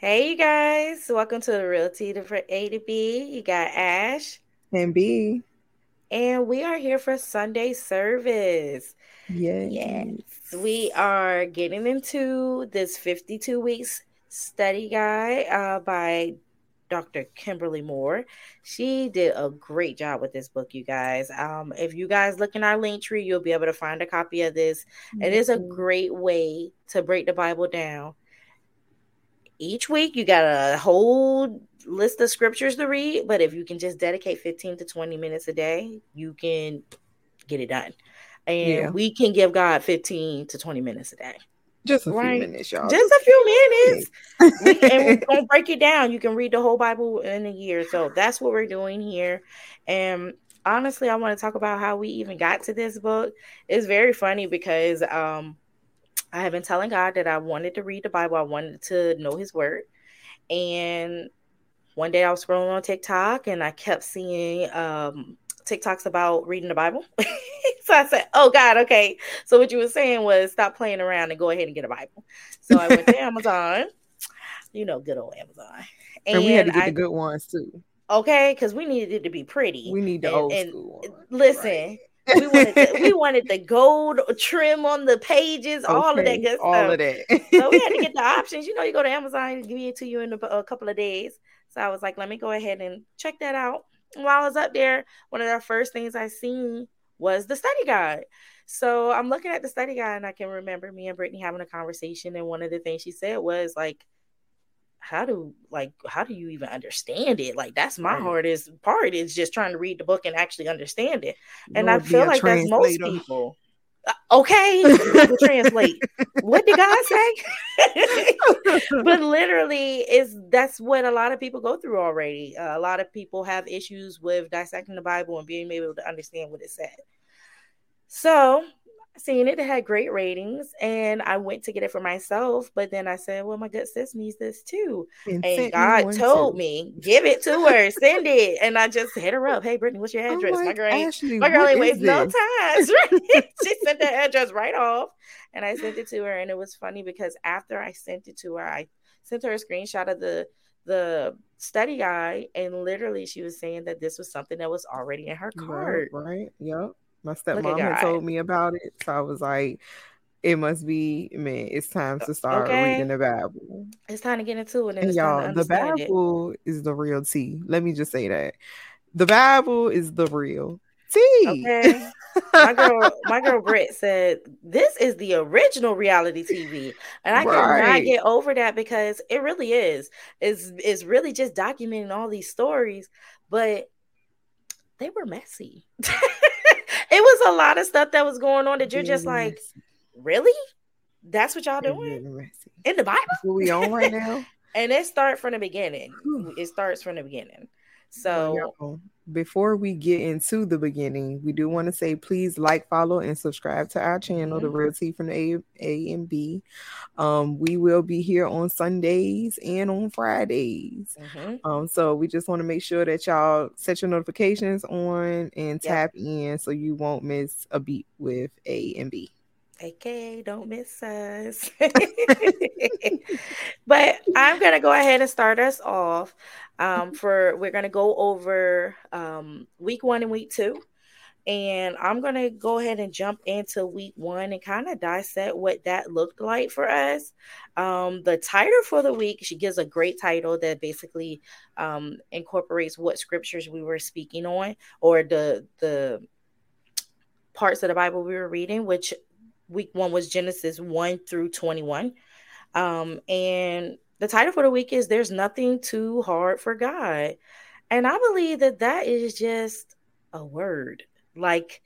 Hey, you guys. Welcome to the Real Tea for A to B. You got Ash and B. And we are here for Sunday service. Yes. Yes. We are getting into this 52 weeks study guide uh, by Dr. Kimberly Moore. She did a great job with this book, you guys. Um, if you guys look in our link tree, you'll be able to find a copy of this. Mm-hmm. It is a great way to break the Bible down each week you got a whole list of scriptures to read, but if you can just dedicate 15 to 20 minutes a day, you can get it done. And yeah. we can give God 15 to 20 minutes a day. Just a right? few minutes, y'all. Just a few minutes. we, and we're going to break it down. You can read the whole Bible in a year. So that's what we're doing here. And honestly, I want to talk about how we even got to this book. It's very funny because um, I have been telling God that I wanted to read the Bible, I wanted to know His Word. And one day I was scrolling on TikTok and I kept seeing um, TikToks about reading the Bible. so I said, Oh God, okay. So what you were saying was stop playing around and go ahead and get a Bible. So I went to Amazon, you know, good old Amazon. And, and we had to get I, the good ones too. Okay, because we needed it to be pretty. We need the and, old and school. Listen, right we wanted the, we wanted the gold trim on the pages, okay, all of that good all stuff. All of that. so we had to get the options. You know, you go to Amazon and give it to you in a, a, couple of days. So I was like, let me go ahead and check that out. while I was up there, one of the first things I seen was the study guide. So I'm looking at the study guide, and I can remember me and Brittany having a conversation. And one of the things she said was like, how do like how do you even understand it? Like that's my right. hardest part is just trying to read the book and actually understand it. And Lord i feel like that's most people uh, okay translate. What did god say? But literally is that's what a lot of people go through already. Uh, a lot of people have issues with dissecting the bible and being able to understand what it said. So seen it. It had great ratings, and I went to get it for myself. But then I said, "Well, my good sis needs this too." And, and God told me, "Give it to her, send it." And I just hit her up. Hey, Brittany, what's your address? Like, my girl, Ashley, my girl ain't wasting no time. she sent the address right off, and I sent it to her. And it was funny because after I sent it to her, I sent her a screenshot of the the study guide, and literally she was saying that this was something that was already in her cart. Right. right. Yep. My stepmom had told me about it, so I was like, "It must be man. It's time to start okay. reading the Bible. It's time to get into it." And, and y'all, the Bible it. is the real tea. Let me just say that the Bible is the real tea. Okay. my girl, my girl Britt said this is the original reality TV, and I right. cannot get over that because it really is. Is is really just documenting all these stories, but they were messy. it was a lot of stuff that was going on that you're just like, really? That's what y'all doing in the Bible? What we on right now? and it starts from the beginning. it starts from the beginning. So before we get into the beginning, we do want to say please like, follow, and subscribe to our channel, mm-hmm. The Real Tea from the A, A and B. Um, we will be here on Sundays and on Fridays. Mm-hmm. Um, so we just want to make sure that y'all set your notifications on and tap yep. in so you won't miss a beat with A and B. Okay, don't miss us. but I'm gonna go ahead and start us off. Um, for we're gonna go over um, week one and week two, and I'm gonna go ahead and jump into week one and kind of dissect what that looked like for us. Um, the title for the week, she gives a great title that basically um, incorporates what scriptures we were speaking on, or the the parts of the Bible we were reading, which week one was Genesis 1 through 21. Um, and the title for the week is There's Nothing Too Hard for God. And I believe that that is just a word. Like,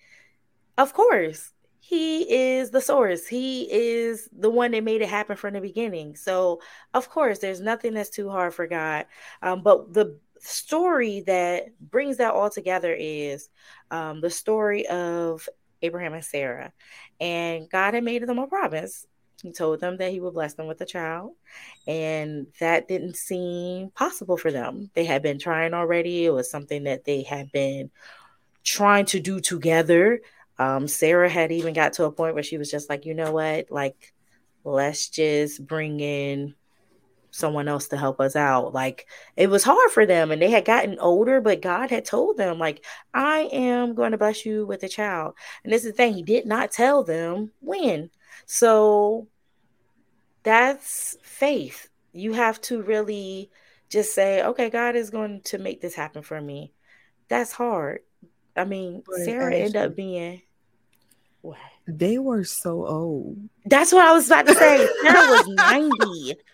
of course, he is the source. He is the one that made it happen from the beginning. So, of course, there's nothing that's too hard for God. Um, but the story that brings that all together is um, the story of Abraham and Sarah. And God had made them a promise. He told them that he would bless them with a child. And that didn't seem possible for them. They had been trying already. It was something that they had been trying to do together. Um, Sarah had even got to a point where she was just like, you know what? Like, let's just bring in someone else to help us out. Like it was hard for them and they had gotten older, but God had told them, like, I am going to bless you with a child. And this is the thing, he did not tell them when. So that's faith. You have to really just say, okay, God is going to make this happen for me. That's hard. I mean, but Sarah ended up being what? They were so old. That's what I was about to say. Sarah was 90.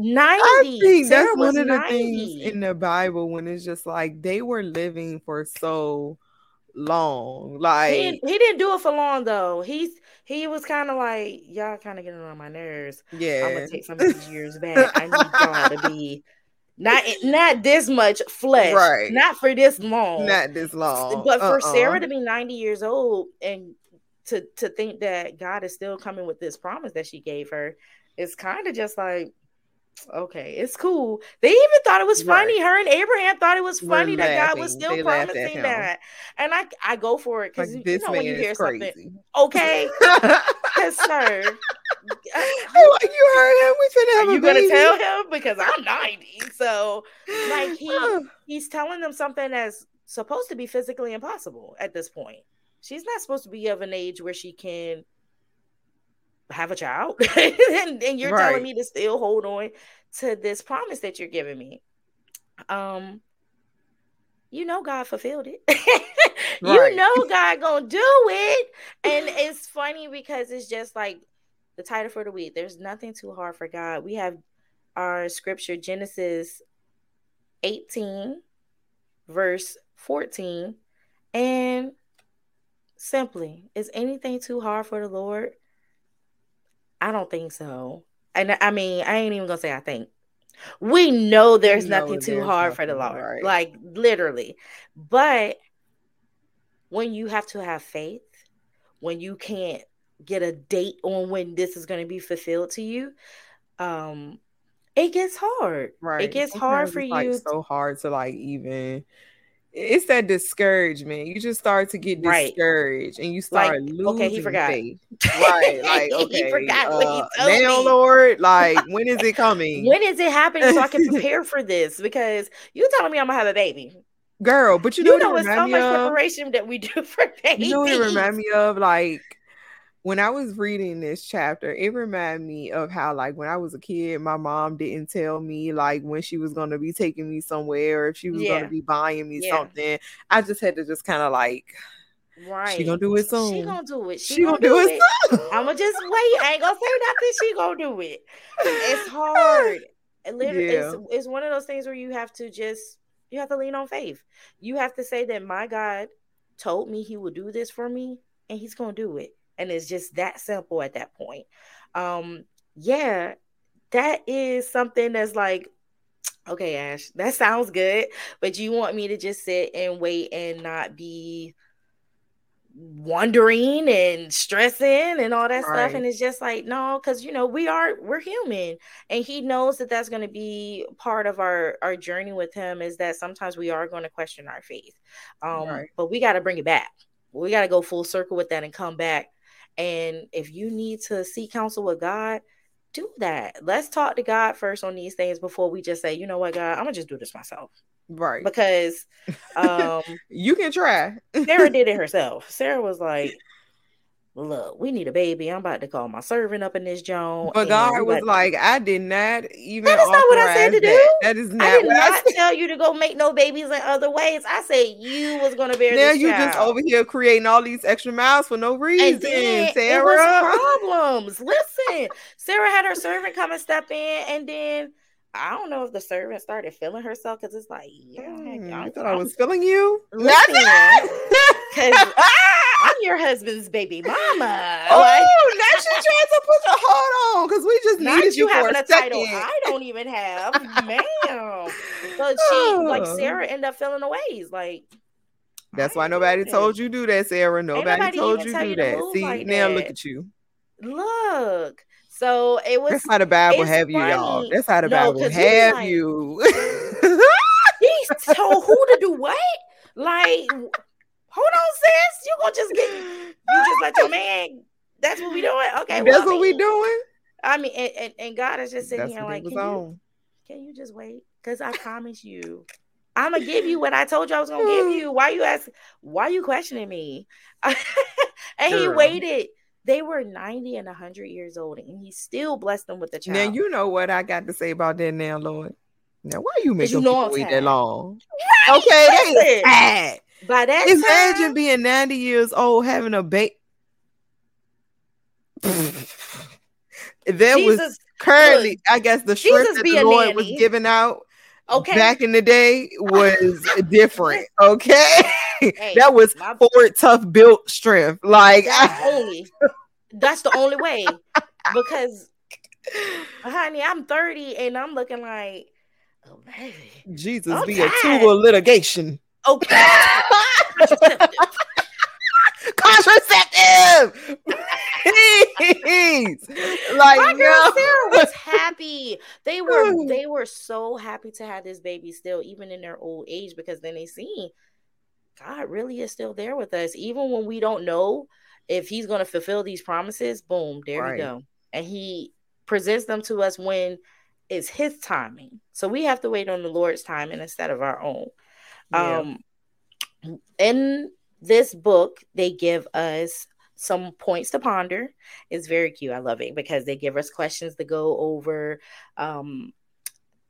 90. I think Sarah that's one of the 90. things in the Bible when it's just like they were living for so long. Like he, he didn't do it for long though. He's he was kind of like y'all kind of getting on my nerves. Yeah, I'm gonna take some of these years back. I need y'all to be not not this much flesh, right? Not for this long, not this long. But for uh-uh. Sarah to be 90 years old and to to think that God is still coming with this promise that she gave her, it's kind of just like okay, it's cool. They even thought it was funny. Right. Her and Abraham thought it was funny that God was still they promising that. And I I go for it because like, you know when you hear crazy. something, okay, yes, sir. you heard him. We finna have Are you gonna tell him because I'm 90. So like he he's telling them something that's supposed to be physically impossible at this point. She's not supposed to be of an age where she can have a child and, and, you're right. telling me to still hold on to this promise that you're giving me. Um you know god fulfilled it. Right. you know god gonna do it. And it's funny because it's just like the title for the week there's nothing too hard for god. We have our scripture genesis 18 verse 14 and simply is anything too hard for the lord I don't think so. And I mean, I ain't even gonna say I think. We know there's we know nothing too hard nothing for the Lord, right. like literally. But when you have to have faith, when you can't get a date on when this is going to be fulfilled to you, um, it gets hard. Right. It gets Sometimes hard for you. Like so hard to like even it's that discouragement. You just start to get discouraged right. and you start like, losing okay, he forgot. faith. Right. Like, okay. he forgot what he uh, told now, me. Lord, like, when is it coming? when is it happening so I can prepare for this? Because you telling me I'm gonna have a baby. Girl, but you know, you know it's so much of? preparation that we do for babies. You know what it remind me of? Like when I was reading this chapter, it reminded me of how, like, when I was a kid, my mom didn't tell me, like, when she was going to be taking me somewhere, or if she was yeah. going to be buying me yeah. something. I just had to just kind of like, right, she gonna do it soon. She gonna do it. She, she gonna, gonna, do, do it. it. I'm gonna just wait. I ain't gonna say nothing. She gonna do it. It's hard. It literally, yeah. it's, it's one of those things where you have to just you have to lean on faith. You have to say that my God told me He would do this for me, and He's gonna do it and it's just that simple at that point. Um yeah that is something that's like okay ash that sounds good but you want me to just sit and wait and not be wondering and stressing and all that stuff? And it's just like no because you know we are we're human. And he knows that that's going to be part of our our journey with him is that sometimes we are going to question our faith. Um right. but we got to bring it back. We got to go full circle with that and come back and if you need to seek counsel with God, do that. Let's talk to God first on these things before we just say, you know what, God, I'm gonna just do this myself. Right. Because um you can try. Sarah did it herself. Sarah was like, look, we need a baby. I'm about to call my servant up in this joint. But God was like, I did not even. That is not what I said to do. That is not. I did not I tell you to go make no babies in other ways. I said you was gonna bear. Now you child. just over here creating all these extra miles for no reason, Sarah. problems. Listen, Sarah had her servant come and step in, and then. I don't know if the servant started feeling herself because it's like, yeah, mm, I thought I was feeling you. I'm your husband's baby mama. Oh, now she's trying to put your hold on because we just needed you, you having a, a title I don't even have, ma'am. But she, like oh. Sarah, ended up feeling the ways. Like that's why nobody told you do that, Sarah. Nobody, nobody told you do that. See, like now that. look at you. Look. So it was. That's how the Bible have funny. you, y'all. That's how the no, Bible have like, you. he told who to do what? Like hold on, sis. You gonna just get you just let your man. That's what we doing. Okay, that's well, what I mean, we doing. I mean, and, and, and God is just sitting That's here like, can you, can you just wait? Because I promise you, I'm gonna give you what I told you I was gonna give hmm. you. Why you ask? Why you questioning me? and he waited. They were 90 and 100 years old, and he still blessed them with the child. Now you know what I got to say about that now, Lord. Now why are you making you know people wait that long? Right, Okay, listen. By that Imagine time, being 90 years old having a baby. there was Jesus, currently, I guess, the strength that the a Lord was nanny. giving out okay. back in the day was different. Okay, Hey, that was my- Ford tough built strength. Like, that's only. That's the only way. Because, honey, I'm 30 and I'm looking like, oh baby, Jesus I'm be a tired. tool of litigation. Okay. Contraceptive. Please. Like My girl no. Sarah was happy. They were they were so happy to have this baby still, even in their old age, because then they see God really is still there with us, even when we don't know if He's going to fulfill these promises. Boom, there Right. we go, and He presents them to us when it's His timing. So we have to wait on the Lord's timing instead of our own. Yeah. Um, in this book, they give us some points to ponder. It's very cute. I love it because they give us questions to go over. Um,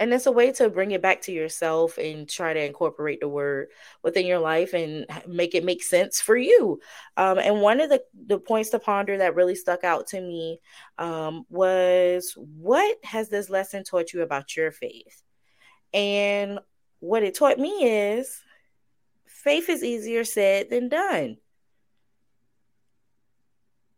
and it's a way to bring it back to yourself and try to incorporate the word within your life and make it make sense for you. Um, and one of the, the points to ponder that really stuck out to me um, was what has this lesson taught you about your faith? And what it taught me is faith is easier said than done.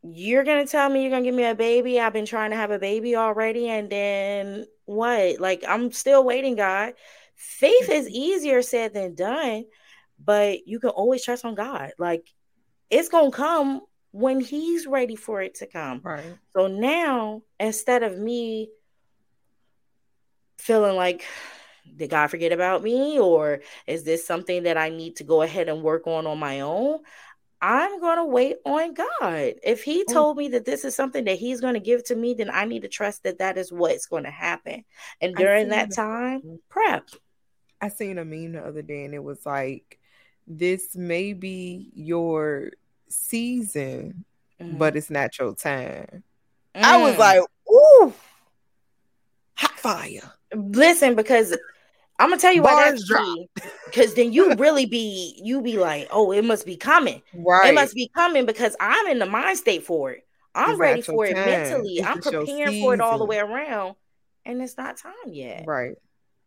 You're gonna tell me you're gonna give me a baby. I've been trying to have a baby already, and then what? Like I'm still waiting, God. Faith is easier said than done, but you can always trust on God. Like it's gonna come when He's ready for it to come. Right. So now, instead of me feeling like, did God forget about me? Or is this something that I need to go ahead and work on on my own? I'm going to wait on God. If He Oh. told me that this is something that He's going to give to me, then I need to trust that that is what's going to happen. And during that time, prep. I seen a meme the other day and it was like, this may be your season, Mhm. but it's not your time. I was Mm. like, ooh, hot fire. listen, because I'm gonna tell you why Bars that's drop. key. Because then you really be you be like, oh, it must be coming. Right. It must be coming because I'm in the mind state for it. I'm It's ready for it time. mentally. It's I'm preparing for it all the way around, and it's not time yet. Right.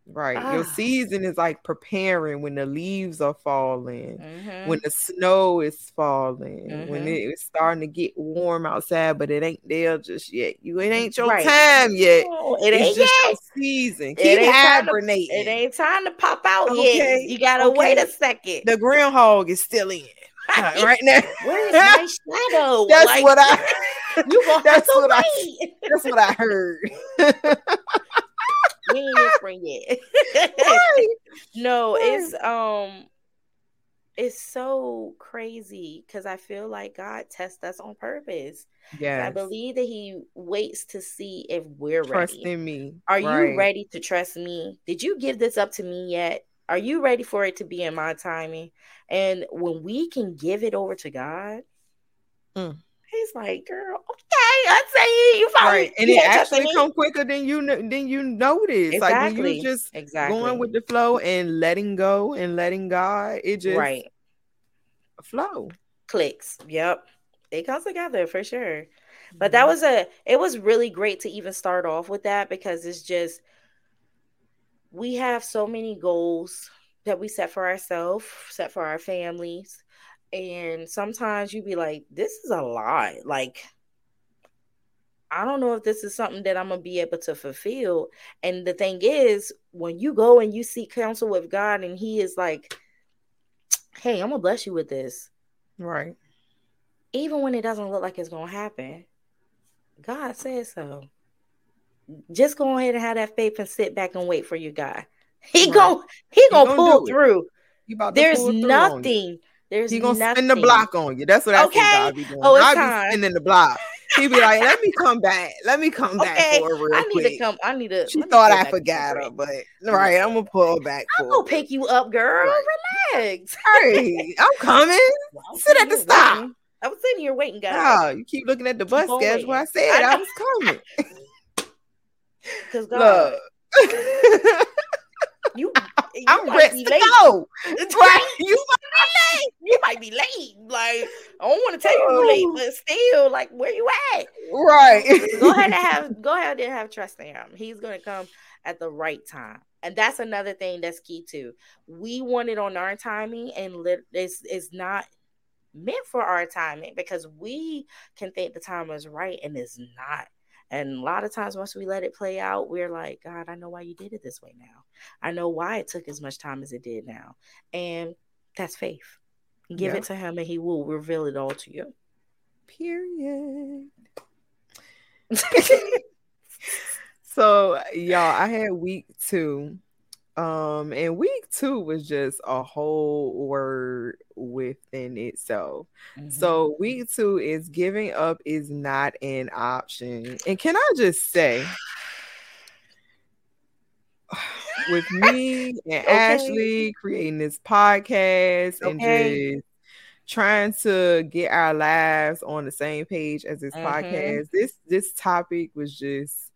Right. Your Ah. season is like preparing when the leaves are falling, Mhm. when the snow is falling, when Mhm. it is starting to get warm outside, but it ain't there just yet. You it ain't your Right. time yet. Oh, it it's ain't just yet. your season. It Keep ain't time to- hibernating. It ain't time to pop out Okay, yet. You gotta wait a second. The groundhog is still in uh, right now. Where's my shadow? That's Like, what I. You That's to what I- wait. That's what I heard. We ain't in spring yet. Right. no, Right. it's um it's so crazy because I feel like God tests us on purpose. Yeah, I believe that He waits to see if we're Trust ready. in me. Are you ready to trust me? Did you give this up to me yet? Are you ready for it to be in my timing? And when we can give it over to God, Mm. He's like, "Girl, okay, I say you probably Right, and it actually come quicker than you than you notice. Like when Exactly. you just exactly going with the flow and letting go and letting God, it just right flow. clicks. Yep, it comes together for sure. But that mm-hmm. was a it was really great to even start off with that because it's just we have so many goals that we set for ourselves, set for our families. And sometimes you be like, this is a lot. Like, I don't know if this is something that I'm gonna be able to fulfill. And the thing is, when you go and you seek counsel with God and He is like, Hey, I'm gonna bless you with this, right. even when it doesn't look like it's gonna happen. God says so. Just go ahead and have that faith and sit back and wait for your God. He Right. gon' he gonna, gonna pull through. There's through nothing. There's He gonna nothing. spin the block on you. That's what I Okay. think God be doing. Oh, it's I be spinning the block. He'd be like, "Let me come back. Let me come back okay, for real I need quick. to come. I need to. She thought I forgot her, but right, I'm gonna pull back. I'm gonna pick you up, girl. Right. Relax. Hey, I'm coming. Well, Sit at the stop. Waiting. I was sitting here waiting, guys. Oh, you keep looking at the bus schedule. I said I, I was coming. Because God, I'm ready to go. Right? You might be late. You might be late. Like I don't want to tell you late, but still, like where you at? Right. go ahead and have go ahead and have trust in him. He's gonna come at the right time. And that's another thing that's key too. We want it on our timing, and lit- it's, it's not meant for our timing because we can think the time is right and it's not. And a lot of times, once we let it play out, we're like, God, I know why you did it this way now. I know why it took as much time as it did now. And that's faith. Give yep. it to Him and He will reveal it all to you. Period. so, y'all, I had week two um, and week two was just a whole word within itself. Mm-hmm. So week two is giving up is not an option. And can I just say, with me and okay. Ashley creating this podcast okay. and just trying to get our lives on the same page as this mm-hmm. podcast, this this topic was just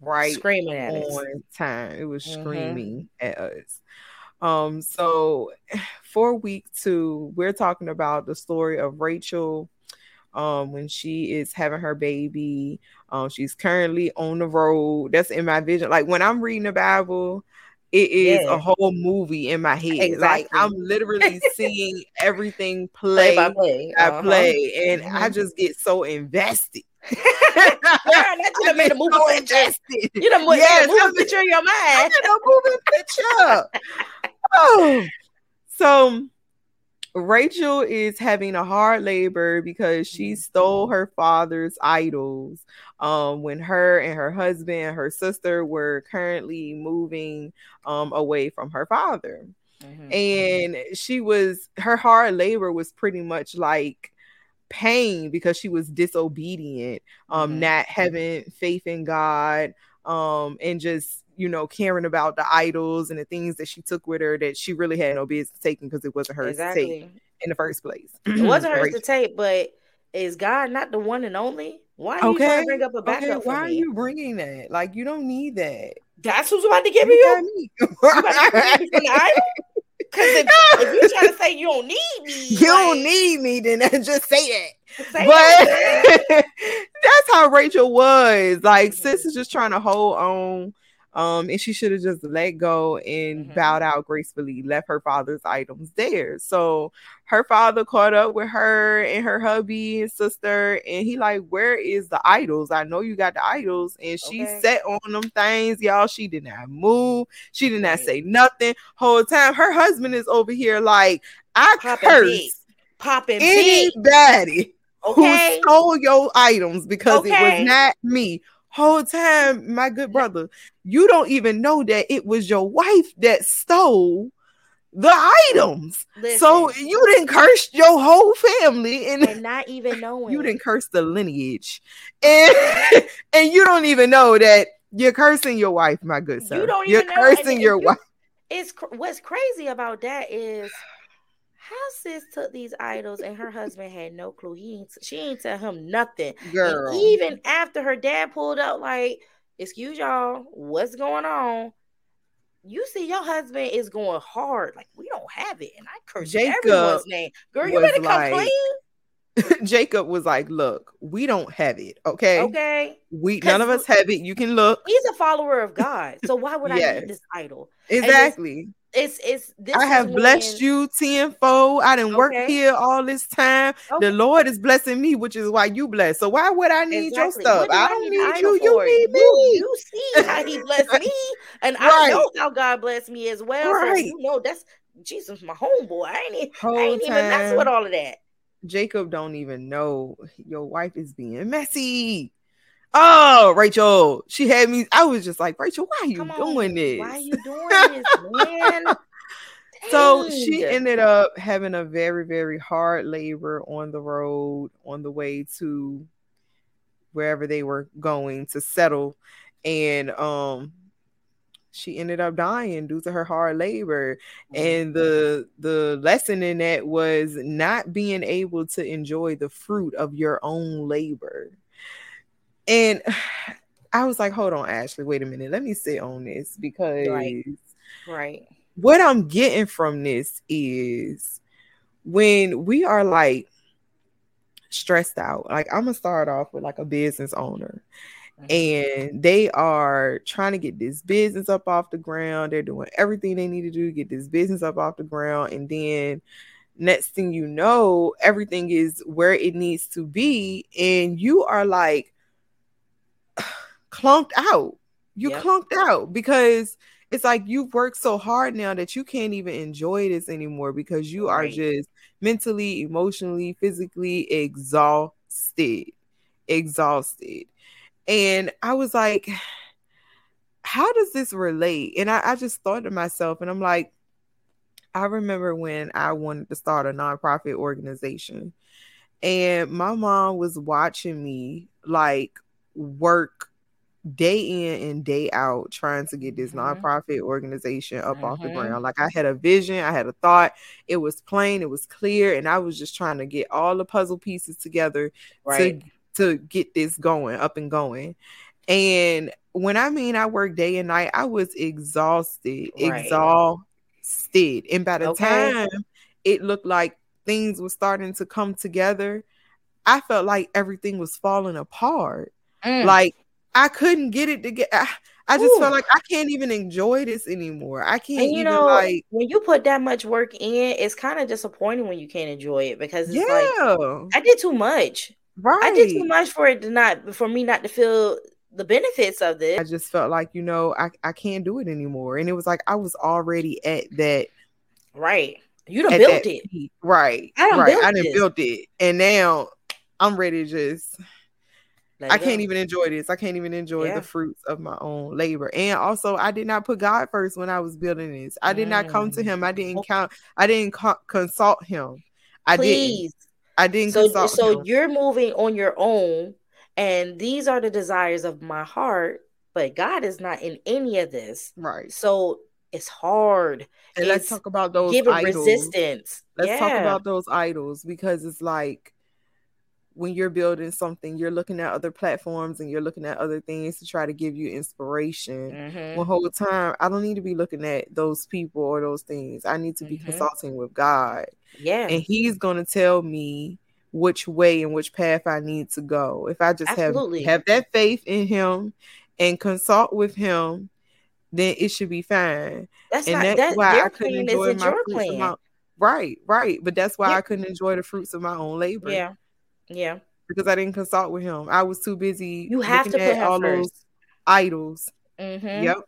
right screaming at on us. time. It was mm-hmm. screaming at us. Um, so for week two, we're talking about the story of Rachel um when she is having her baby. Um, she's currently on the road. That's in my vision. Like when I'm reading the Bible, it is yeah. a whole movie in my head. Exactly. Like I'm literally seeing everything play, play by play. Uh-huh. play, and mm-hmm. I just get so invested. Girl, that you done made a moving so picture. You done yes, made a moving picture in your mind. a moving picture. oh, so Rachel is having a hard labor because she stole her father's idols um, when her and her husband and her sister were currently moving um, away from her father. Mm-hmm. And she was, her hard labor was pretty much like pain because she was disobedient, um, mm-hmm. not having faith in God, um, and just you know caring about the idols and the things that she took with her that she really had no business taking because it wasn't hers exactly. to take in the first place. it wasn't hers to take, but is God not the one and only? Why are okay. you trying to bring up a backup? Okay. Why are you bringing that? Like you don't need that. That's who's about to give you. you. you about to give me idol? Because if, if you're trying to say you don't need me, you like, don't need me, then just say that. Say but that. that's how Rachel was. Like, mm-hmm. sis is just trying to hold on um, and she should have just let go and mm-hmm. bowed out gracefully, left her father's items there. So her father caught up with her and her hubby and sister, and he like, Where is the idols? I know you got the idols. And she okay. sat on them things, y'all. She did not move, she did not say nothing. Whole time her husband is over here like, I Popping curse popping anybody. Okay. Who stole your items because okay. it was not me whole time, my good brother, you don't even know that it was your wife that stole the items. Listen, so you didn't curse your whole family and, and not even knowing you didn't curse the lineage. And and you don't even know that you're cursing your wife, my good sir. You don't you're cursing your wife. It's what's crazy about that is how sis took these idols and her husband had no clue. He ain't, she ain't tell him nothing. Girl. And even after her dad pulled up, like, excuse y'all, what's going on? You see, your husband is going hard. Like, we don't have it. And I curse Jacob everyone's name. Girl, you better come clean. Jacob was like, "Look, we don't have it. Okay, okay. We none of us have it. You can look. He's a follower of God, so why would yes. I need this idol? Exactly. It's it's. I have blessed you tenfold. I didn't okay. work here all this time. Okay. The Lord is blessing me, which is why you bless. So why would I need exactly. your stuff? Do I, I don't need, you. You need me. You, see how He blessed me, and right. I know how God blessed me as well. Right. So you know that's Jesus, my homeboy. I ain't, I ain't even mess with all of that. Jacob don't even know your wife is being messy. Oh, Rachel, she had me. I was just like, Rachel, why are you Come doing this? Why are you doing this, man? so she ended up having a very, very hard labor on the road on the way to wherever they were going to settle and um she ended up dying due to her hard labor. Mm-hmm. and the the lesson in that was not being able to enjoy the fruit of your own labor. And i was like hold on ashley wait a minute. Let me sit on this because right, right. what i'm getting from this is when we are like stressed out like i'm gonna start off with like a business owner Mm-hmm. and they are trying to get this business up off the ground. They're doing everything they need to do to get this business up off the ground. And then next thing you know, everything is where it needs to be. And you are like clunked out. You yep. clunked out because it's like you've worked so hard now that you can't even enjoy this anymore because you right. are just mentally, emotionally, physically exhausted. Exhausted. And I was like, how does this relate? And I, I just thought to myself, and I'm like, I remember when I wanted to start a nonprofit organization, and my mom was watching me like work day in and day out trying to get this mm-hmm. nonprofit organization up mm-hmm. off the mm-hmm. ground. Like I had a vision, I had a thought, it was plain, it was clear, and I was just trying to get all the puzzle pieces together right. to to get this going, up and going. And when I mean I worked day and night, I was exhausted, right. exhausted. And by the okay. time it looked like things were starting to come together, I felt like everything was falling apart. Mm. Like I couldn't get it to get. I, I just Ooh. felt like I can't even enjoy this anymore. I can't and you even know, like when you put that much work in, it's kind of disappointing when you can't enjoy it because it's yeah. like I did too much. Right. I did too much for it to not for me not to feel the benefits of this. I just felt like, you know, I, I can't do it anymore. And it was like I was already at that right. You done built it. Peak. Right. I done right. Built I done built it. And now I'm ready to just I can't even enjoy this. I can't even enjoy yeah. the fruits of my own labor. And also, I did not put God first when I was building this. I did mm. not come to mm. Him. I didn't count. I didn't co- consult Him. I Please. didn't. I didn't. So, so him. you're moving on your own, and these are the desires of my heart. But God is not in any of this, right? So it's hard. And it's let's talk about those giving idols. resistance. Let's yeah. talk about those idols because it's like when you're building something, you're looking at other platforms and you're looking at other things to try to give you inspiration. Mm-hmm. One whole time, I don't need to be looking at those people or those things. I need to be mm-hmm. consulting with God. Yeah. And He's going to tell me which way and which path I need to go. If I just Absolutely. have have that faith in Him and consult with Him, then it should be fine. That's and not, that's that, why I couldn't enjoy my fruits. My, right, right. But that's why I couldn't enjoy the fruits of my own labor. Yeah. Yeah. Because I didn't consult with him. I was too busy. You have to put all first. those idols. Mm-hmm. Yep.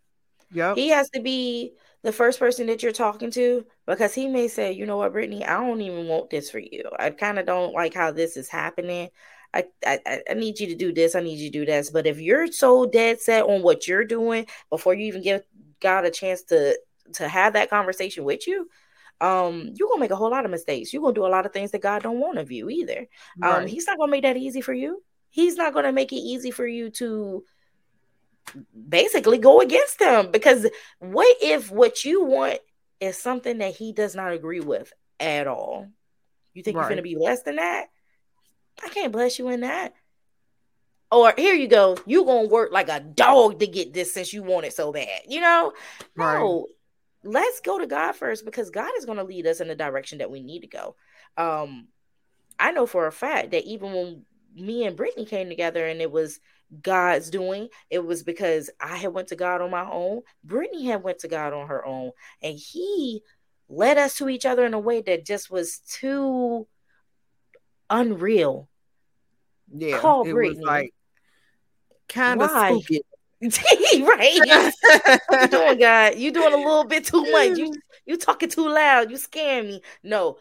Yep. He has to be the first person that you're talking to because he may say, you know what, Brittany, I don't even want this for you. I kind of don't like how this is happening. I, I I need you to do this. I need you to do this. But if you're so dead set on what you're doing before you even give God a chance to to have that conversation with you, um, you're gonna make a whole lot of mistakes. You're gonna do a lot of things that God don't want of you either. Um, right. Um, he's not gonna make that easy for you. He's not gonna make it easy for you to basically go against him because what if what you want is something that he does not agree with at all? You think right. you're gonna be less than that? I can't bless you in that. Or here you go, you gonna work like a dog to get this since you want it so bad. You know, right. no, let's go to God first because God is going to lead us in the direction that we need to go. Um, I know for a fact that even when me and Brittany came together and it was God's doing, it was because I had went to God on my own. Brittany had went to God on her own, and He led us to each other in a way that just was too unreal. Yeah, Call it Brittany. was like kind of spooky. right. you doing, God? You doing a little bit too much. You you talking too loud. You scaring me. No,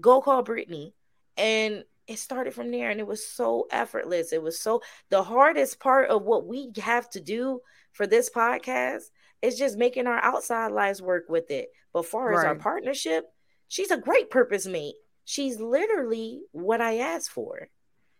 go call Brittany. And it started from there, and it was so effortless. It was so the hardest part of what we have to do for this podcast is just making our outside lives work with it. But far as our partnership, she's a great purpose mate. She's literally what I asked for.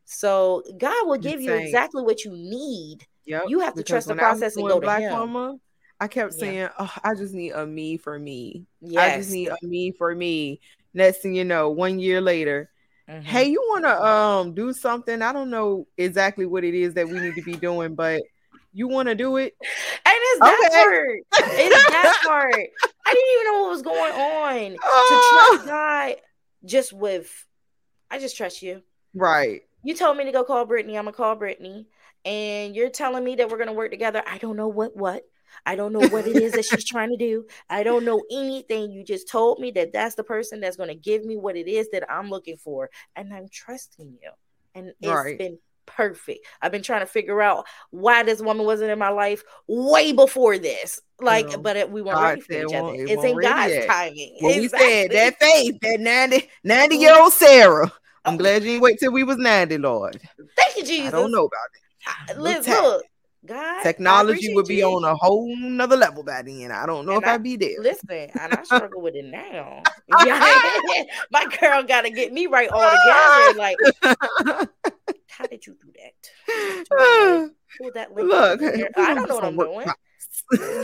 So God will give you exactly what you need. Yep. You have to trust the process and go to Black Him. Mama, I kept saying, yeah. oh, I just need a me for me. Yes. I just need a me for me. Next thing you know, one year later, mm-hmm. hey, you want to um do something? I don't know exactly what it is that we need to be doing, but you want to do it? And it's that okay. part. It's that part. I didn't even know what was going on. Oh. To trust God just with, I just trust you. Right. You told me to go call Brittany. I'm gonna call Brittany, and you're telling me that we're gonna work together. I don't know what what. I don't know what it is that she's trying to do. I don't know anything. You just told me that that's the person that's going to give me what it is that I'm looking for. And I'm trusting you. And it's right. been perfect. I've been trying to figure out why this woman wasn't in my life way before this. Like, you know, but it, we weren't ready for each other. It's in God's yet. timing. Well, exactly. we said that faith, that 90, 90 year mm-hmm. old Sarah. I'm oh. glad you didn't wait till we was 90, Lord. Thank you, Jesus. I don't know about it. Look, look, God, technology would be you. on a whole nother level by then. I don't know and if I, would be there. Listen, and I struggle with it now. my girl got to get me right all together. Ah! Like, how did you do that? Pull that link. Look, I don't know what I'm doing.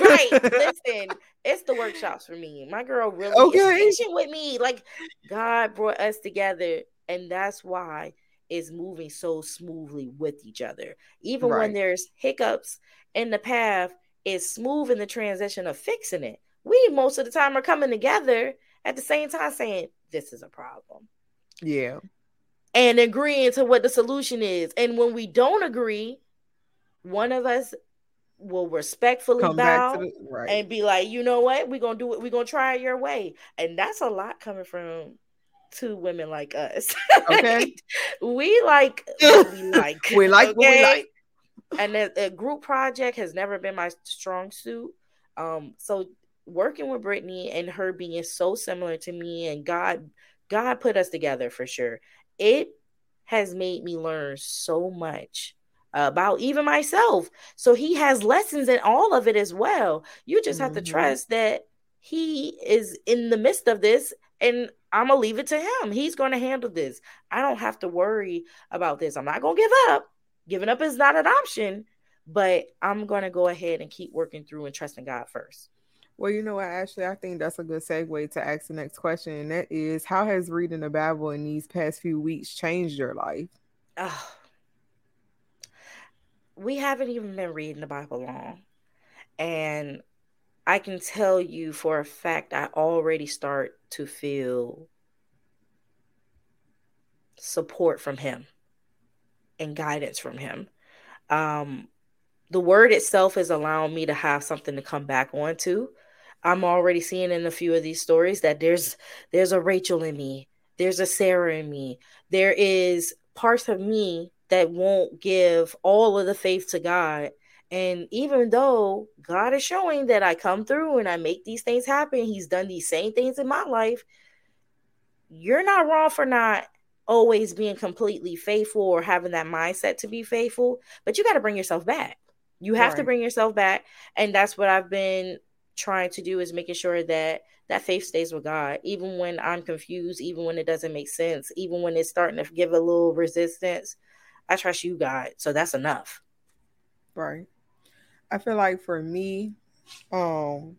right. Listen, it's the workshops for me. My girl really okay. is patient with me. Like God brought us together, and that's why is moving so smoothly with each other. Even right. when there's hiccups in the path, it's smooth in the transition of fixing it. We most of the time are coming together at the same time saying, This is a problem. Yeah. And agreeing to what the solution is. And when we don't agree, one of us will respectfully Come bow the, right. and be like, you know what, we're gonna do it, we're gonna try it your way. And that's a lot coming from two women like us. Okay. we like what we like. we like okay? what we like. And a, a, group project has never been my strong suit. Um, so working with Brittany and her being so similar to me and God, God put us together for sure. It has made me learn so much about even myself. So he has lessons in all of it as well. You just mm-hmm. have to mm-hmm. trust that he is in the midst of this and I'm gonna leave it to him. He's gonna handle this. I don't have to worry about this. I'm not gonna give up. Giving up is not an option, but I'm gonna go ahead and keep working through and trusting God first. Well, you know what, Ashley, I think that's a good segue to ask the next question, and that is how has reading the Bible in these past few weeks changed your life? Oh, we haven't even been reading the Bible long. And I can tell you for a fact, I already start to feel support from him and guidance from him. Um, the word itself is allowing me to have something to come back onto. I'm already seeing in a few of these stories that there's there's a Rachel in me, there's a Sarah in me, there is parts of me that won't give all of the faith to God and even though God is showing that I come through and I make these things happen, He's done these same things in my life. You're not wrong for not always being completely faithful or having that mindset to be faithful, but you got to bring yourself back. You have right. to bring yourself back. And that's what I've been trying to do is making sure that that faith stays with God, even when I'm confused, even when it doesn't make sense, even when it's starting to give a little resistance. I trust you, God. So that's enough. Right. I feel like for me, um,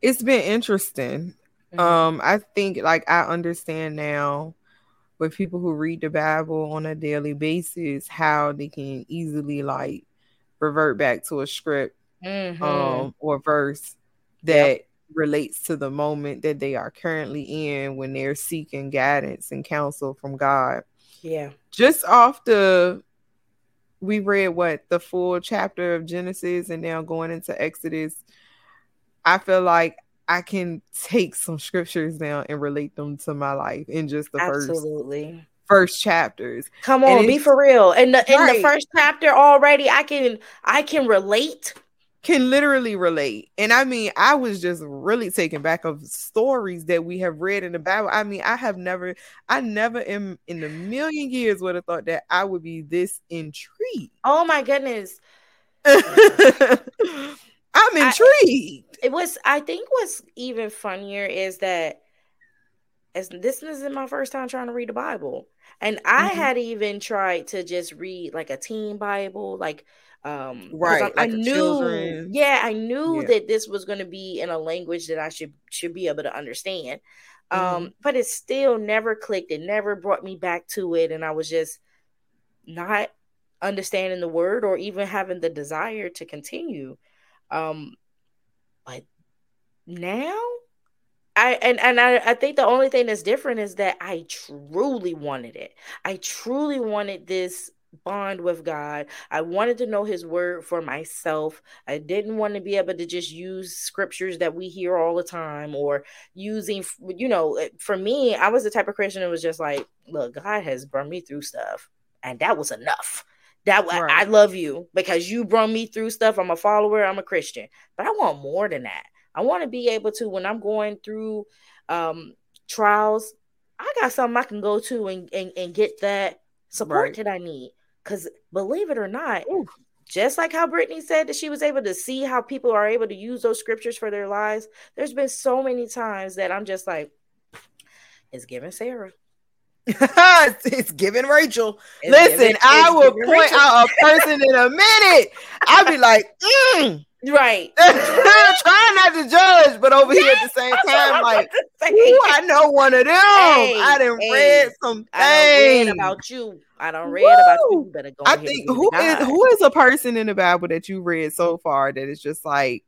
it's been interesting. Mm-hmm. Um, I think like I understand now with people who read the Bible on a daily basis how they can easily like revert back to a script mm-hmm. um or verse that yep. relates to the moment that they are currently in when they're seeking guidance and counsel from God. Yeah. Just off the we read what the full chapter of Genesis and now going into Exodus. I feel like I can take some scriptures now and relate them to my life in just the Absolutely. first first chapters. Come on, be for real. In the right. in the first chapter already, I can I can relate can literally relate. And I mean, I was just really taken back of stories that we have read in the Bible. I mean, I have never, I never in in a million years would have thought that I would be this intrigued. Oh my goodness. I'm intrigued. I, it was, I think what's even funnier is that as this isn't my first time trying to read the Bible. And I mm-hmm. had even tried to just read like a teen Bible, like um right I, like I knew children. yeah i knew yeah. that this was going to be in a language that i should should be able to understand um mm-hmm. but it still never clicked it never brought me back to it and i was just not understanding the word or even having the desire to continue um but now I and and I, I think the only thing that's different is that I truly wanted it. I truly wanted this bond with God. I wanted to know his word for myself. I didn't want to be able to just use scriptures that we hear all the time or using, you know, eh, for me, I was the type of Christian that was just like, look, God has brought me through stuff and that was enough. That right. I love you because you brought me through stuff. I'm a follower, I'm a Christian, but I want more than that. I want to be able to when I'm going through um trials, I got something I can go to and, and, and get that support right. that I need. Because believe it or not, Ooh. just like how Brittany said that she was able to see how people are able to use those scriptures for their lives, there's been so many times that I'm just like, it's giving Sarah. it's giving Rachel. It's Listen, I will point Rachel. out a person in a minute. I'll be like, mm. Right. Trying not to judge, but over here at the same time, like, ooh, I know one of them. Hey, I didn't hey, read some I read about you. I don't read Woo! about you. you better go I think who is who is a person in the Bible that you read so far that is just like,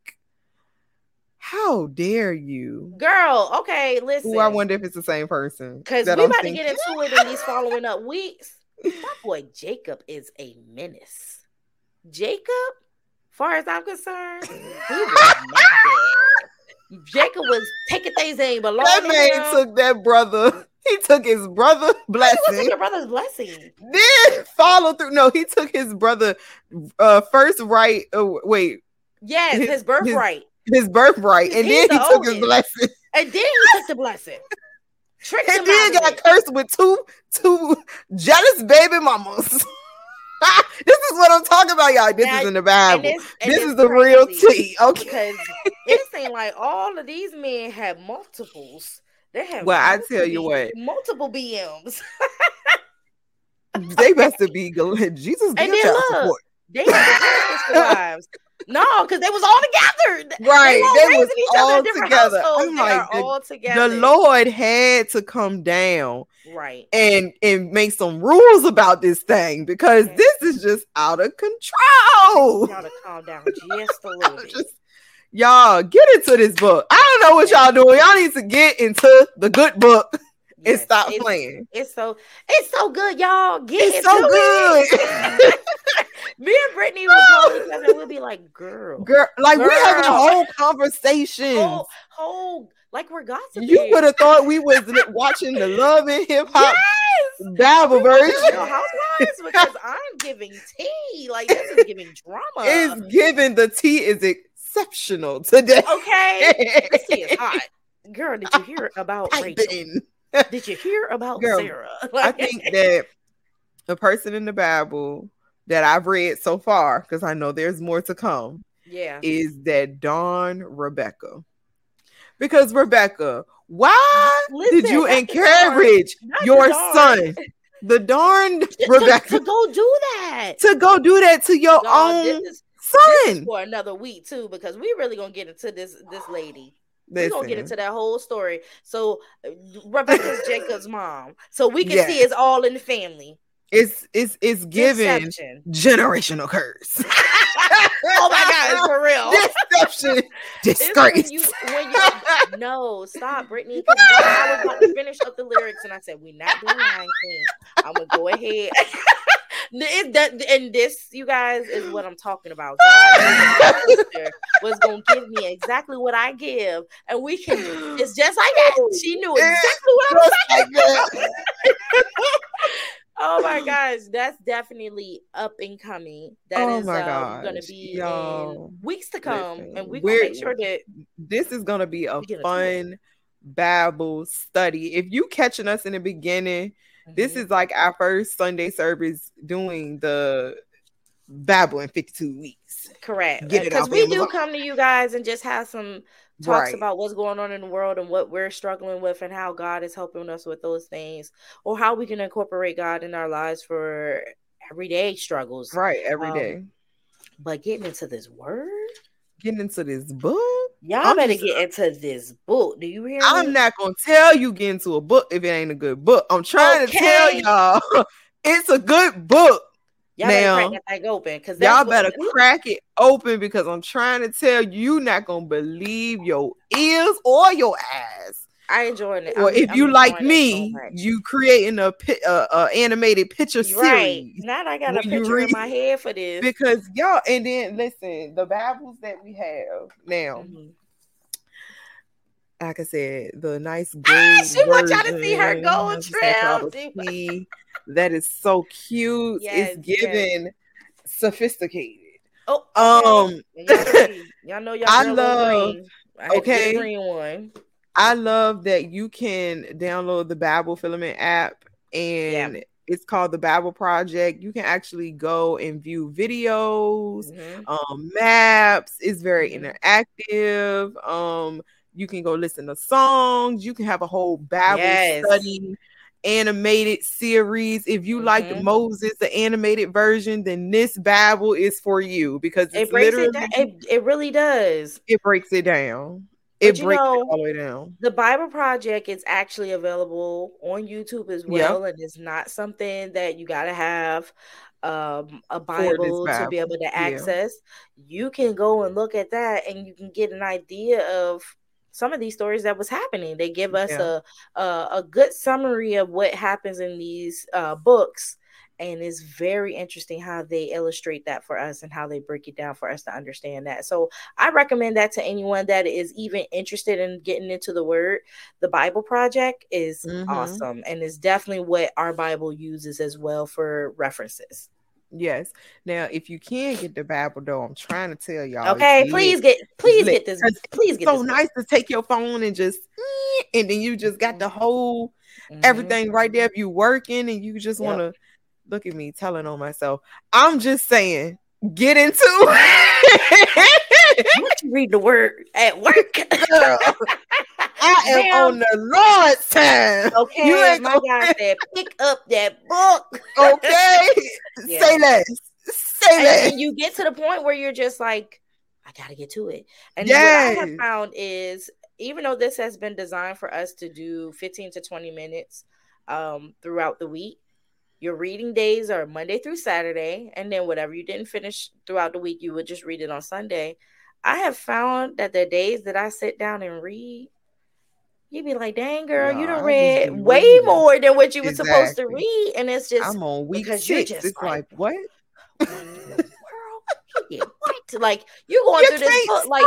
how dare you, girl? Okay, listen. Ooh, I wonder if it's the same person. Because we I'm about thinking. to get into it in these following up weeks. My boy Jacob is a menace. Jacob far as I'm concerned, he was Jacob was taking things that ain't belong. That man took that brother. He took his brother blessing. He took your brother's blessing. Then follow through. No, he took his brother uh first right. Uh, wait. Yes, his, his birthright. His, his birthright, and then he the took his blessing. And then he took the blessing. Tricked and then got it. cursed with two two jealous baby mamas. this is what I'm talking about, y'all. This now, is in the Bible. This, this is the real tea. Okay. Because it seemed like all of these men have multiples. They have well, I tell you what, multiple BMs. they best to be Jesus. And then look, support. They wives. No, because they was all together. Right. They, they was all together. Oh my all together. The Lord had to come down. Right. And and make some rules about this thing because okay. this is just out of control. Y'all to calm down just a little bit. Just, y'all get into this book. I don't know what y'all doing. Y'all need to get into the good book and stop it's, playing. It's so it's so good, y'all. Get it's so good. It. Me and Brittany will call each other. We'll be like, "Girl, girl," like girl. we have a whole conversation. Whole, whole like we're gossiping. You would have thought we was watching the Love and Hip Hop yes! Bible version. Housewives because I'm giving tea. Like this is giving drama. It's giving the tea is exceptional today. Okay, this tea is hot. Girl, did you hear about Rachel? Did you hear about Girl, Sarah? I think that the person in the Bible that I've read so far, because I know there's more to come, yeah, is that Dawn Rebecca. Because Rebecca, why Listen, did you encourage your son? The darn Rebecca to, to, go do that. To go do that to your own is, son for another week too, because we really gonna get into this this lady. We're gonna get into that whole story. So uh, Rebecca's Jacob's mom. So we can yes. see it's all in the family. It's it's it's given generational curse. oh my god, it's for real. Deception, disgrace. When you, when you, no, stop, Brittany. I was about to finish up the lyrics, and I said, "We're not doing Lion King." I'm gonna go ahead. It, that, and this, you guys, is what I'm talking about. God was gonna give me exactly what I give, and we can. It's just like that. She knew exactly what I was talking about. oh my gosh, that's definitely up and coming. That oh is um, going to be Yo, in weeks to come, listen, and we will make sure that this is going to be a fun Bible study. If you catching us in the beginning, mm-hmm. this is like our first Sunday service doing the Bible in 52 weeks. Correct. Because we do come to you guys and just have some talks right. about what's going on in the world and what we're struggling with and how God is helping us with those things or how we can incorporate God in our lives for everyday struggles. Right, every um, day. But getting into this word, getting into this book, y'all I'm better just, get into this book. Do you hear? Me? I'm not gonna tell you get into a book if it ain't a good book. I'm trying okay. to tell y'all it's a good book. Y'all now, better crack that thing open because y'all better crack it open because I'm trying to tell you, you not gonna believe your ears or your eyes. I enjoying it. Or I'm, if I'm you like me, so you creating a, uh, uh, animated picture series. right. series. Now I got a picture in my head for this because y'all. And then listen, the Bibles that we have now. Mm-hmm. Like I said, the nice gold. Ah, she wants y'all to see her gold trim. that is so cute. Yes, it's given yes. sophisticated. Oh, um, y'all know y'all. I love. I okay, green one. I love that you can download the Bible Filament app and. Yeah. It's called the Bible Project. You can actually go and view videos, mm-hmm. um, maps. It's very mm-hmm. interactive. Um, you can go listen to songs. You can have a whole Bible yes. study animated series. If you mm-hmm. like Moses, the animated version, then this Bible is for you because it breaks it, down. It, it really does. It breaks it down. It breaks know, it all the way down. The Bible Project is actually available on YouTube as well, and it's not something that you got to have um, a Bible, Bible, to be able to access. Yeah. You can go and look at that, and you can get an idea of some of these stories that was happening. They give us yeah. a, a, a good summary of what happens in these uh, books, and it's very interesting how they illustrate that for us and how they break it down for us to understand that. So I recommend that to anyone that is even interested in getting into the Word. The Bible Project is mm-hmm. awesome, and it's definitely what our Bible uses as well for references. Yes. Now, if you can get the Bible, though, I'm trying to tell y'all. Okay, please get, please get this. Please get. So nice to take your phone and just, and then you just got the whole mm-hmm. everything right there. If you working and you just want to yep. Look at me telling on myself, I'm just saying, get into. you read the word at work. I am Damn. on the Lord's time. Okay, you ain't my guy said, pick up that book. Okay, yeah. say less. Say and less. And you get to the point where you're just like, I gotta get to it. And yes. what I have found is, even though this has been designed for us to do 15 to 20 minutes um, throughout the week, your reading days are Monday through Saturday, and then whatever you didn't finish throughout the week, you would just read it on Sunday. I have found that the days that I sit down and read, you'd be like, dang girl, no, you done read way reading. more than what you were exactly. supposed to read. And it's just I'm on week six. Just it's like, like what? what? Like you're going you through this book, like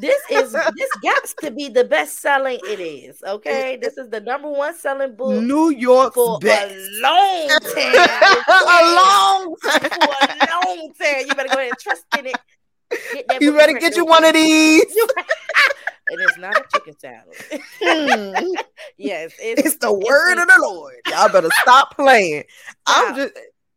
this is this got to be the best selling it is. Okay, this is the number one selling book. New York for best. a long time. a long time. For a long time. You better go ahead and trust in it. You better get you one of these. It is not a chicken salad. Hmm. yes, it's, it's, the word it's, of the Lord. Y'all better stop playing. I'm just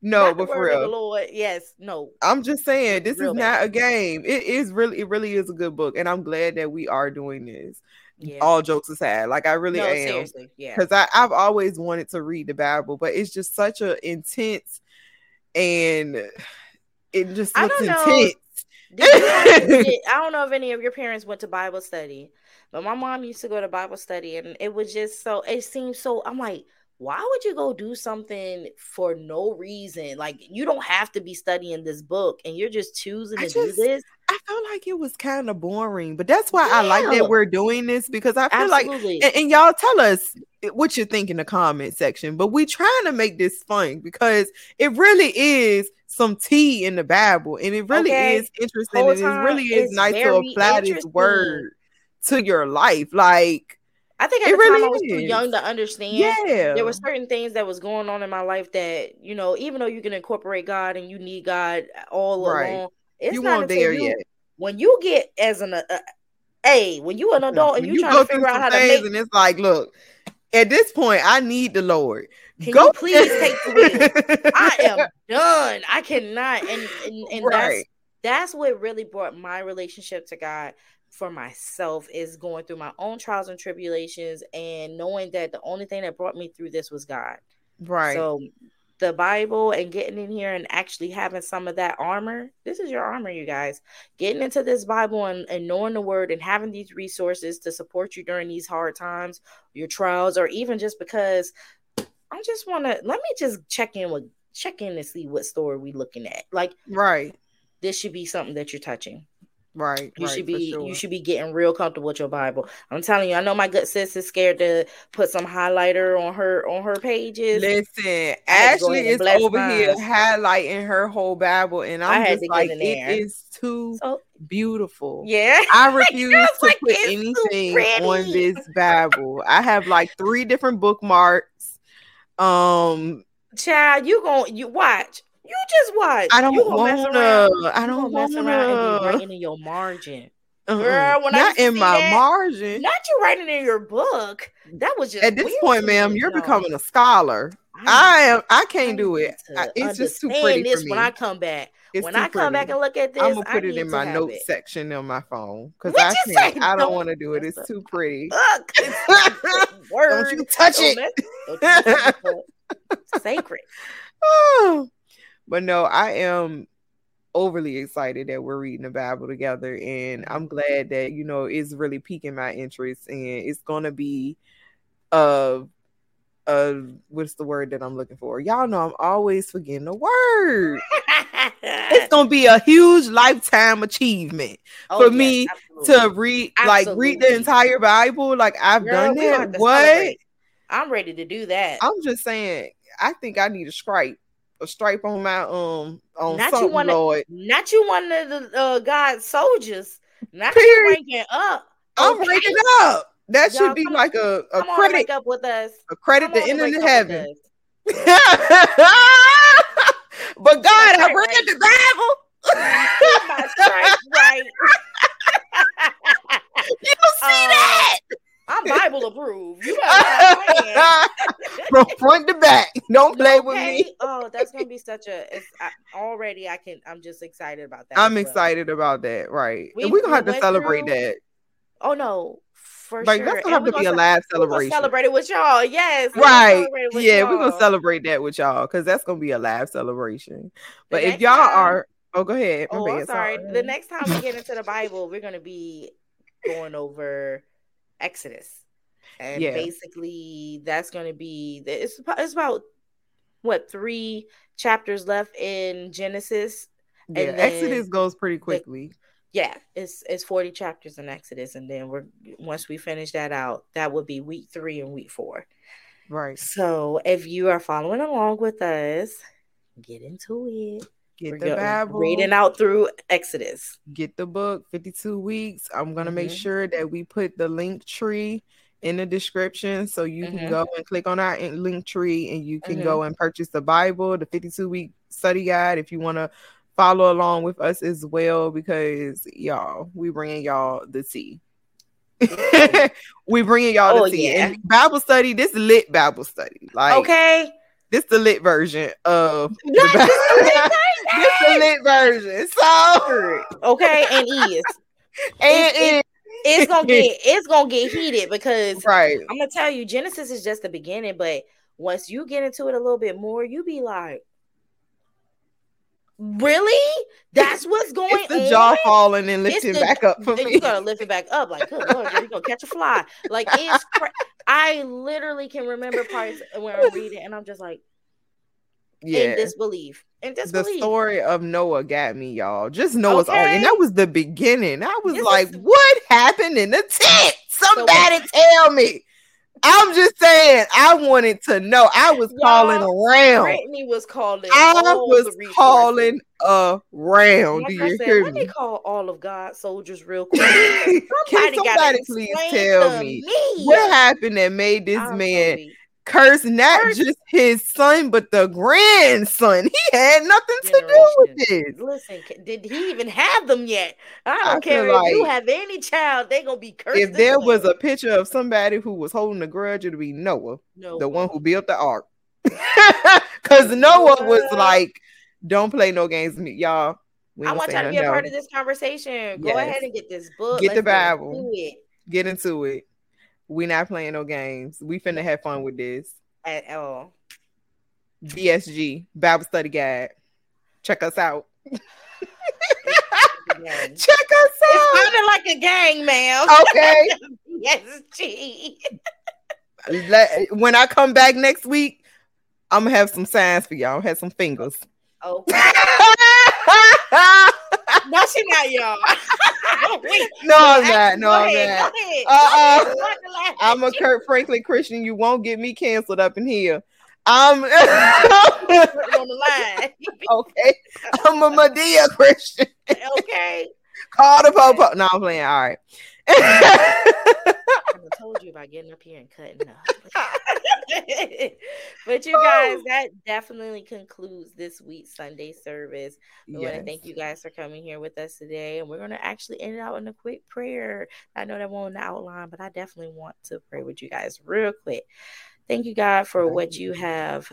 no, but for real, Lord, yes, no. I'm just saying this is not a game. It is really, it really is a good book, and I'm glad that we are doing this. Yeah. All jokes aside, like I really no, am, yeah. Because I I've always wanted to read the Bible, but it's just such a intense, and it just looks intense. I don't know if any of your parents went to Bible study, but my mom used to go to Bible study, and it was just so. It seemed so. I'm like, why would you go do something for no reason? Like you don't have to be studying this book and you're just choosing to just, do this. I felt like it was kind of boring, but that's why yeah. I like that we're doing this because I feel Absolutely. like and, and, y'all tell us what you think in the comment section, but we trying to make this fun because it really is some tea in the Bible and it really okay. is interesting and it really is nice to apply this word to your life. Like I think at it the really time I was is. too young to understand. Yeah. There were certain things that was going on in my life that, you know, even though you can incorporate God and you need God all right. along, it's you not there you, yet. When you get as an uh, uh hey, when you an adult and you, you trying to figure out how to make and it's like, look, at this point, I need the Lord. Can Go. you please take the wheel? I am done. I cannot. And and, and right. that's that's what really brought my relationship to God for myself is going through my own trials and tribulations and knowing that the only thing that brought me through this was God. Right. So the Bible and getting in here and actually having some of that armor. This is your armor, you guys. Getting into this Bible and, and knowing the word and having these resources to support you during these hard times, your trials, or even just because I just want to let me just check in with check in to see what story we looking at. Like, right. This should be something that you're touching. Right. You right, should be sure. you should be getting real comfortable with your Bible. I'm telling you, I know my good sis is scared to put some highlighter on her on her pages. Listen, Ashley is over mine. here highlighting her whole Bible, and I'm just like, it is too so, beautiful. Yeah. I refuse to like, put anything on this Bible. I have like three different bookmarks. Um Child, you gonna you watch. You just watch. I don't want to. I don't want to. Writing in your margin. Uh-uh. Girl, when not I in my that, margin. Not you writing in your book. That was just at this point, ma'am. You're becoming a scholar. I, I am. I can't I do it. I, it's just too pretty this for me. When I come back, it's when I come pretty. back and look at this, I'm gonna put it in my notes section on my phone because I can't. I don't want to do it. It's too pretty. Look, don't you touch don't it. Don't it. Sacred. Oh. But no, I am overly excited that we're reading the Bible together, and I'm glad that you know it's really piquing my interest, and it's gonna be uh uh what's the word that I'm looking for? Y'all know I'm always forgetting the word. it's gonna be a huge lifetime achievement oh, for yes, me absolutely. to read absolutely. like read the entire Bible. Like I've Girl, done that. What? Celebrate. I'm ready to do that. I'm just saying. I think I need a stripe a stripe on my um on not something, you one Lord. Of, not you one of the uh, God's soldiers. Not Period. you waking up. I'm waking up. That Y'all should be like a, a credit up with us. A credit to enter into heaven. but God, I read right. the Bible. my right. you see uh, that. I'm Bible approved. You from front to back. Don't play okay. with me. Oh, that's gonna be such a. It's I, already. I can. I'm just excited about that. I'm well. excited about that. Right, we, and we're gonna have to celebrate through, that. Oh no, for like, sure. That's gonna have to be a live celebration. Celebrate it with y'all. Yes. Right. Yeah, y'all. we're gonna celebrate that with y'all because that's gonna be a live celebration. But if y'all time, are, oh, go ahead. oh, I'm sorry. sorry. The next time we get into the Bible, we're gonna be going over Exodus. And yeah. basically that's going to be it's it's about what, 3 chapters left in Genesis. Yeah, and Exodus goes pretty quickly. The, yeah, it's it's 40 chapters in Exodus and then we're once we finish that out, that would be week 3 and week 4. Right. So, if you are following along with us, get into it. Get We're the Bible. Reading out through Exodus. Get the book, 52 weeks. I'm going to mm-hmm. make sure that we put the link tree in the description so you mm-hmm. can go and click on our link tree and you can mm-hmm. go and purchase the Bible, the 52 week study guide if you want to follow along with us as well because y'all, we bringing y'all the tea. we bringing y'all oh, the tea. Yeah. And Bible study, this lit Bible study. Like okay this the lit version of the this the lit version. So okay, and is and it, it's gonna get it's gonna get heated because right. I'm gonna tell you, Genesis is just the beginning, but once you get into it a little bit more, you be like, Really? That's what's going it's the on. jaw falling and lifting the, back up for me. You gotta lift it back up, like good Lord, you're gonna catch a fly. Like it's. Cra- I literally can remember parts when I'm reading, and I'm just like, yeah, in disbelief. Disbelief. The story of Noah got me, y'all. Just Noah's okay. ark, and that was the beginning. I was this like, is... what happened in the tent? Somebody so, tell me. I'm just saying, I wanted to know. I was Y'all, calling around. Brittany was calling. I was calling around. Like Do you said, hear let me? call all of God's soldiers real quick. somebody Can somebody please tell me, me, what happened that made this I'm man curse not curse. just his son, but the grandson. He had nothing to do with it. Listen, did he even have them yet? I don't I care if like you have any child, they gonna be cursed. If there way. was a picture of somebody who was holding a grudge, it'd be Noah, Noah, the one who built the ark. Because Noah was like, "Don't play no games, with me, y'all." I want y'all to be a part of this conversation. Go yes. ahead and get this book. Get Let's the Bible. Get, get into it. We not playing no games. We finna have fun with this. At all. BSG Bible Study Guide. Check us out. Check us out. It's of like a gang, ma'am. Okay. yes, G. when I come back next week, I'm gonna have some signs for y'all. Have some fingers. Okay. Oh. no, she not, y'all. no, I'm not. No, I'm not. Uh-uh. I'm a Kirk Franklin Christian. You won't get me canceled up in here. I'm on the line. okay. I'm a Madea Christian. okay. Call the popo. No, I'm playing. All right. Told you about getting up here and cutting up. but you guys, that definitely concludes this week's Sunday service. We yes. want to thank you guys for coming here with us today. And we're going to actually end it out in a quick prayer. I know that won't outline, but I definitely want to pray with you guys real quick. Thank you, God, for what you have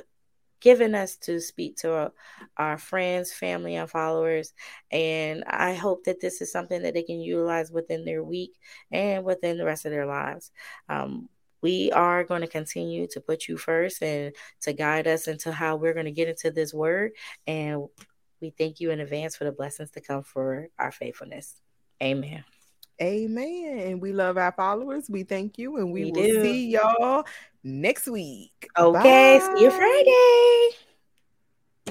given us to speak to our, our, friends, family, and followers. And I hope that this is something that they can utilize within their week and within the rest of their lives. Um, we are going to continue to put you first and to guide us into how we're going to get into this word. And we thank you in advance for the blessings to come for our faithfulness. Amen. Amen. And we love our followers. We thank you. And we, we will do. see y'all next week. Okay. Bye. See you Friday.